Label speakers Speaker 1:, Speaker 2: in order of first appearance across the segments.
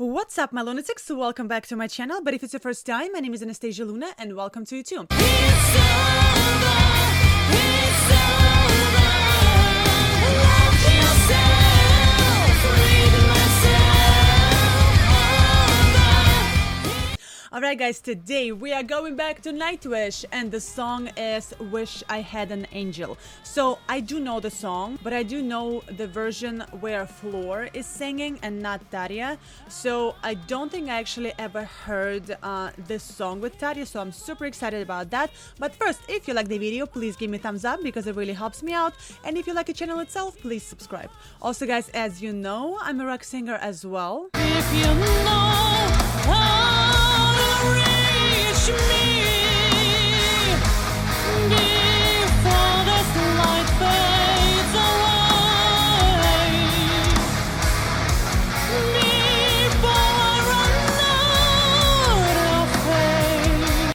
Speaker 1: What's up, my lunatics? Welcome back to my channel. But if it's your first time, my name is Anastasia Luna, and welcome to YouTube. Alright guys, today we are going back to Nightwish and the song is Wish I Had an Angel. So I do know the song, but I do know the version where Floor is singing and not Tarja. So I don't think I actually ever heard uh, this song with Tarja, so I'm super excited about that. But first, if you like the video, please give me a thumbs up because it really helps me out. And if you like the channel itself, please subscribe. Also guys, as you know, I'm a rock singer as well.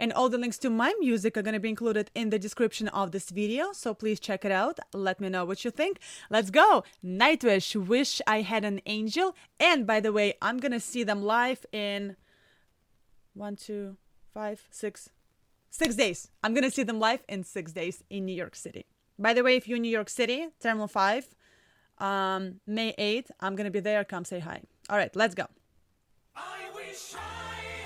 Speaker 1: And all the links to my music are going to be included in the description of this video, so please check it out. Let me know what you think. Let's go! Nightwish, Wish I Had an Angel. And by the way, I'm going to see them live in one, two, five, six, six days. I'm to see them live in six days in New York City. By the way, if you're in New York City, Terminal 5, um, May 8th, I'm to be there. Come say hi. All right, let's go.
Speaker 2: I wish I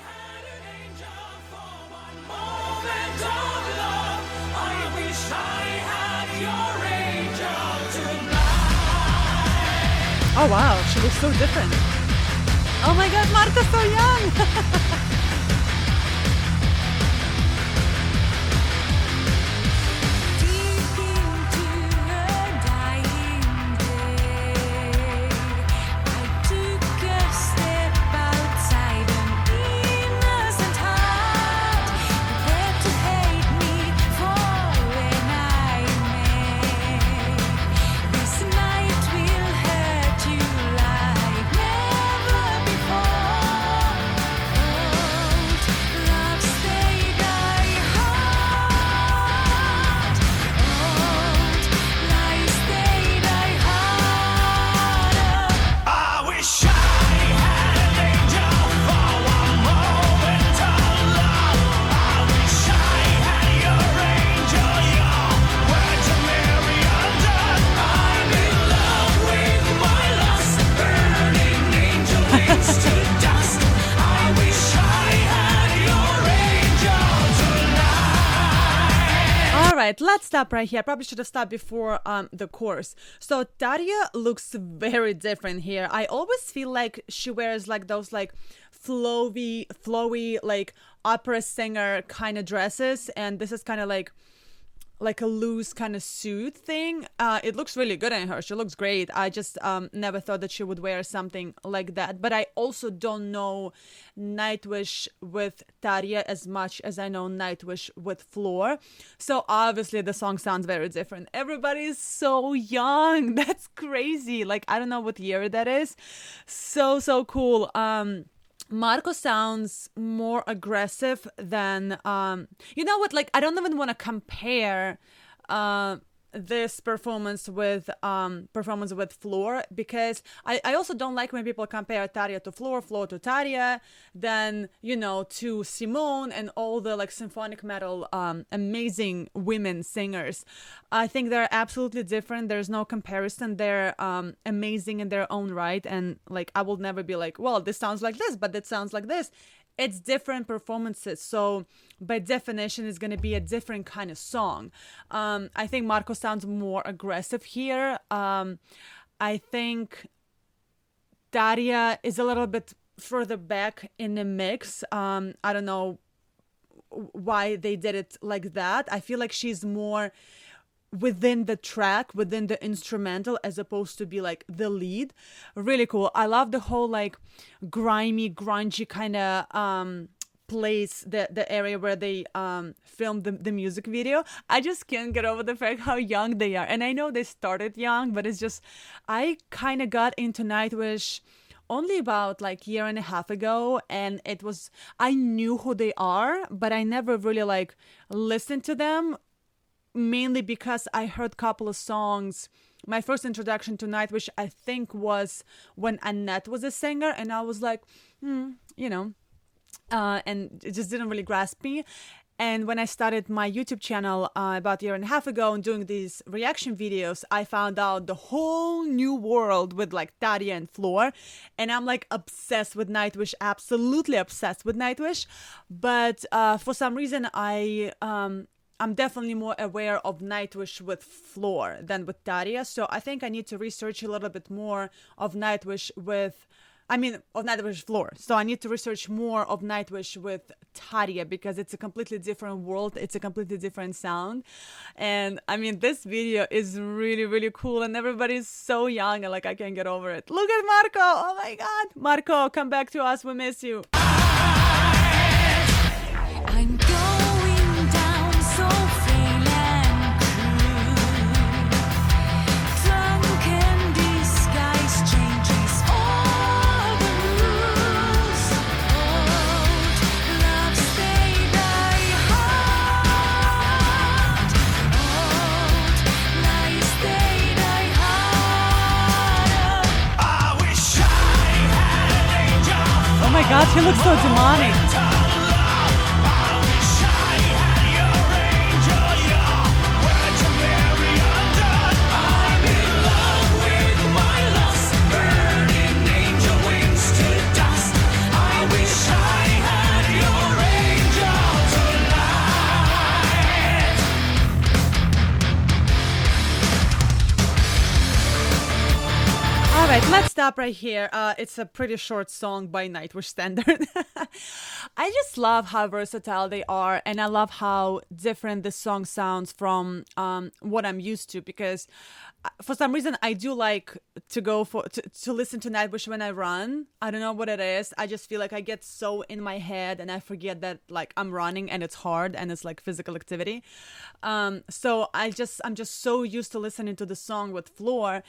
Speaker 2: had an angel for one moment of love. I wish I had your angel tonight.
Speaker 1: Oh wow, she looks so different. Oh my god, Marta's so young! right, let's stop right here. I Probably should have stopped before um, the course. So Tarja looks very different here. I always feel like she wears like those like flowy, flowy like opera singer kind of dresses, and this is kind of like like a loose kind of suit thing. Uh, it looks really good on her. She looks great. I just um, never thought that she would wear something like that. But I also don't know Nightwish with Tarja as much as I know Nightwish with Floor. So obviously the song sounds very different. Everybody is so young. That's crazy. Like I don't know what year that is. So so cool. Um Marco sounds more aggressive than um you know what like I don't even want to compare uh this performance with um performance with Floor because I, I also don't like when people compare Tarja to Floor, Floor to Tarja, then you know to Simone and all the like symphonic metal um amazing women singers. I think they're absolutely different. There's no comparison. They're um amazing in their own right and like I will never be like, well, this sounds like this, but that sounds like this it's different performances so by definition it's going to be a different kind of song. Um i think marco sounds more aggressive here. Um i think Tarja is a little bit further back in the mix. Um i don't know why they did it like that. I feel like she's more within the track within the instrumental as opposed to be like the lead. Really cool. I love the whole like grimy grungy kind of um place the the area where they um filmed the, the music video. I just can't get over the fact how young they are. And i know they started young but it's just i kind of got into nightwish only about like year and a half ago and it was i knew who they are but i never really like listened to them mainly because I heard a couple of songs my first introduction to Nightwish, I think, was when Annette was a singer, and I was like, hmm, you know, uh, and it just didn't really grasp me. And when I started my YouTube channel uh, about a year and a half ago and doing these reaction videos, I found out the whole new world with like Tarja and Floor. And I'm like obsessed with Nightwish, absolutely obsessed with Nightwish. But uh, for some reason, I. Um, I'm definitely more aware of Nightwish with Floor than with Tarja. So I think I need to research a little bit more of Nightwish with I mean, of Nightwish Floor. So I need to research more of Nightwish with Tarja because it's a completely different world. It's a completely different sound. And I mean, this video is really, really cool. And everybody's so young and like, I can't get over it. Look at Marco. Oh my God. Marco, come back to us. We miss you. My looks so demonic. Stop right here. Uh, it's a pretty short song by Nightwish Standard. I just love how versatile they are, and I love how different the song sounds from um, what I'm used to. Because uh, for some reason, I do like to go for to, to listen to Nightwish when I run. I don't know what it is. I just feel like I get so in my head, and I forget that like I'm running and it's hard and it's like physical activity. Um, so I just I'm just so used to listening to the song with Floor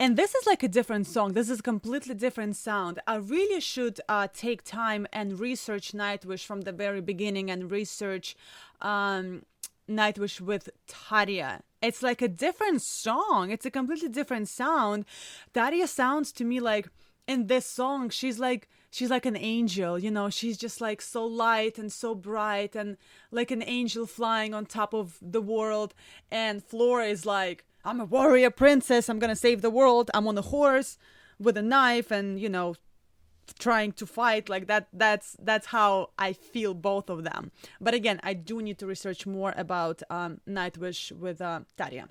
Speaker 1: and this is like a different song. This is a completely different sound. I really should uh, take time and research Nightwish from the very beginning and research um, Nightwish with Tarja. It's like a different song. It's a completely different sound. Tarja sounds to me like in this song, she's like she's like an angel, you know. She's just like so light and so bright and like an angel flying on top of the world. And Flora is like I'm a warrior princess. I'm gonna save the world. I'm on a horse with a knife, and you know, trying to fight like that. That's that's how I feel both of them. But again, I do need to research more about um, Nightwish with uh, Tarja.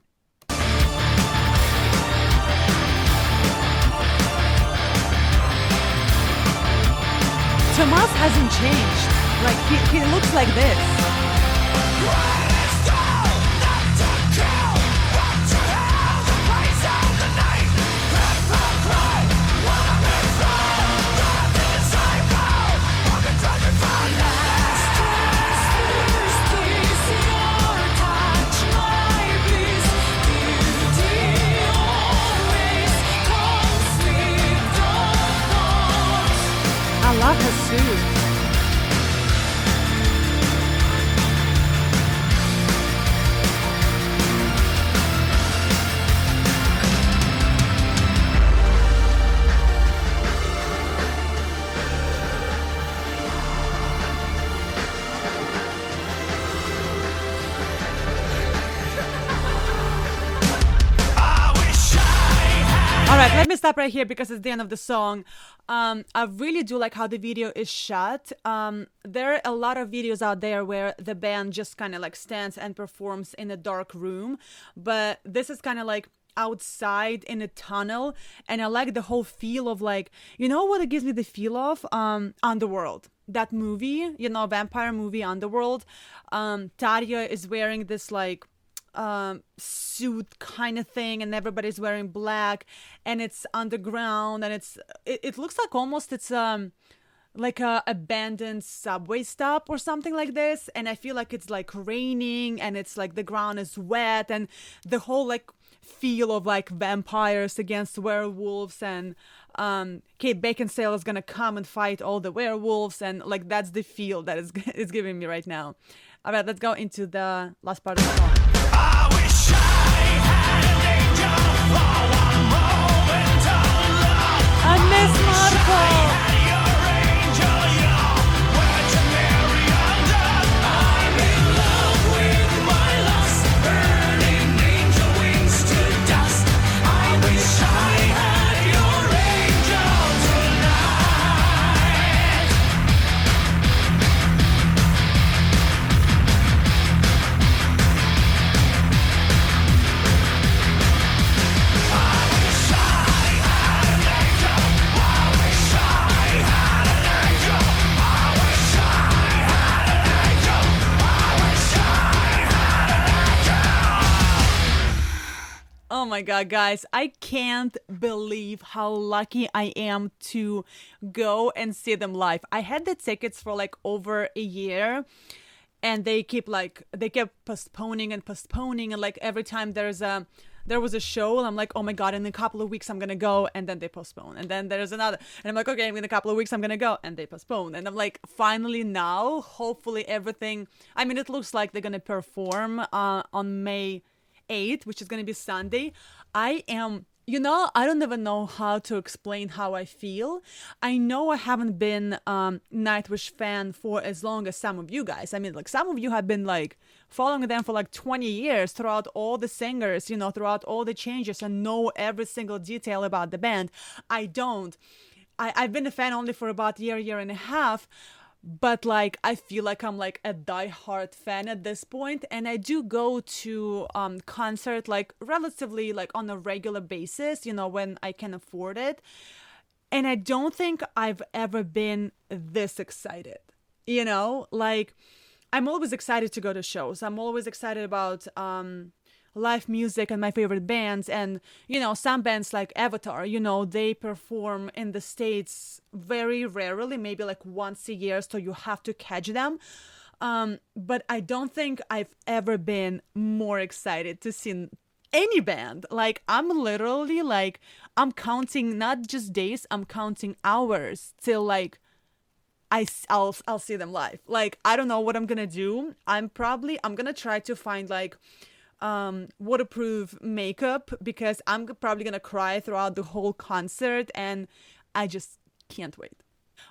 Speaker 1: Tuomas hasn't changed. Like he, he looks like this. I let me stop right here because it's the end of the song. Um, I really do like how the video is shot. Um, there are a lot of videos out there where the band just kind of like stands and performs in a dark room, but this is kind of like outside in a tunnel, and I like the whole feel of like, you know what it gives me the feel of? Um, Underworld. That movie, you know, vampire movie Underworld. Um, Tarja is wearing this like um, suit kind of thing, and everybody's wearing black, and it's underground, and it's it, it looks like almost it's um like a abandoned subway stop or something like this, and I feel like it's like raining, and it's like the ground is wet, and the whole like feel of like vampires against werewolves and um Kate Beckinsale is gonna come and fight all the werewolves and like that's the feel that is is giving me right now. All right, let's go into the last part of the song. Marco. My god, guys, I can't believe how lucky I am to go and see them live. I had the tickets for like over a year and they keep like they kept postponing and postponing and like every time there's a there was a show and i'm like oh my god in a couple of weeks i'm gonna go and then they postpone and then there's another and i'm like okay in a couple of weeks i'm gonna go and they postpone and i'm like finally now hopefully everything i mean it looks like they're gonna perform uh, on may 8th, which is going to be Sunday, I am, you know, I don't even know how to explain how I feel. I know I haven't been um Nightwish fan for as long as some of you guys. I mean, like some of you have been like following them for like 20 years throughout all the singers, you know, throughout all the changes and know every single detail about the band. I don't. I, I've been a fan only for about a year, year and a half but like I feel like I'm like a die-hard fan at this point, and I do go to um concert like relatively like on a regular basis, you know, when I can afford it. And I don't think I've ever been this excited. You know, like I'm always excited to go to shows. I'm always excited about um live music and my favorite bands and you know some bands like avatar you know they perform in the states very rarely maybe like once a year so you have to catch them um but i don't think i've ever been more excited to see any band like i'm literally like i'm counting not just days i'm counting hours till like I, I'll, I'll see them live. Like, I don't know what I'm gonna do. I'm probably, I'm gonna try to find like um waterproof makeup because I'm probably gonna cry throughout the whole concert and I just can't wait.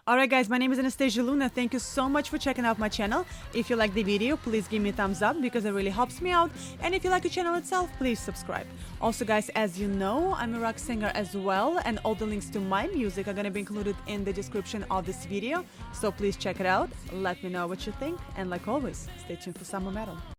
Speaker 1: Alright guys, my name is Anastasia Luna. Thank you so much for checking out my channel. If you like the video, please give me a thumbs up because it really helps me out. And if you like the channel itself, please subscribe. Also guys, as you know, I'm a rock singer as well and all the links to my music are gonna be included in the description of this video. So please check it out, let me know what you think, and like always, stay tuned for summer metal.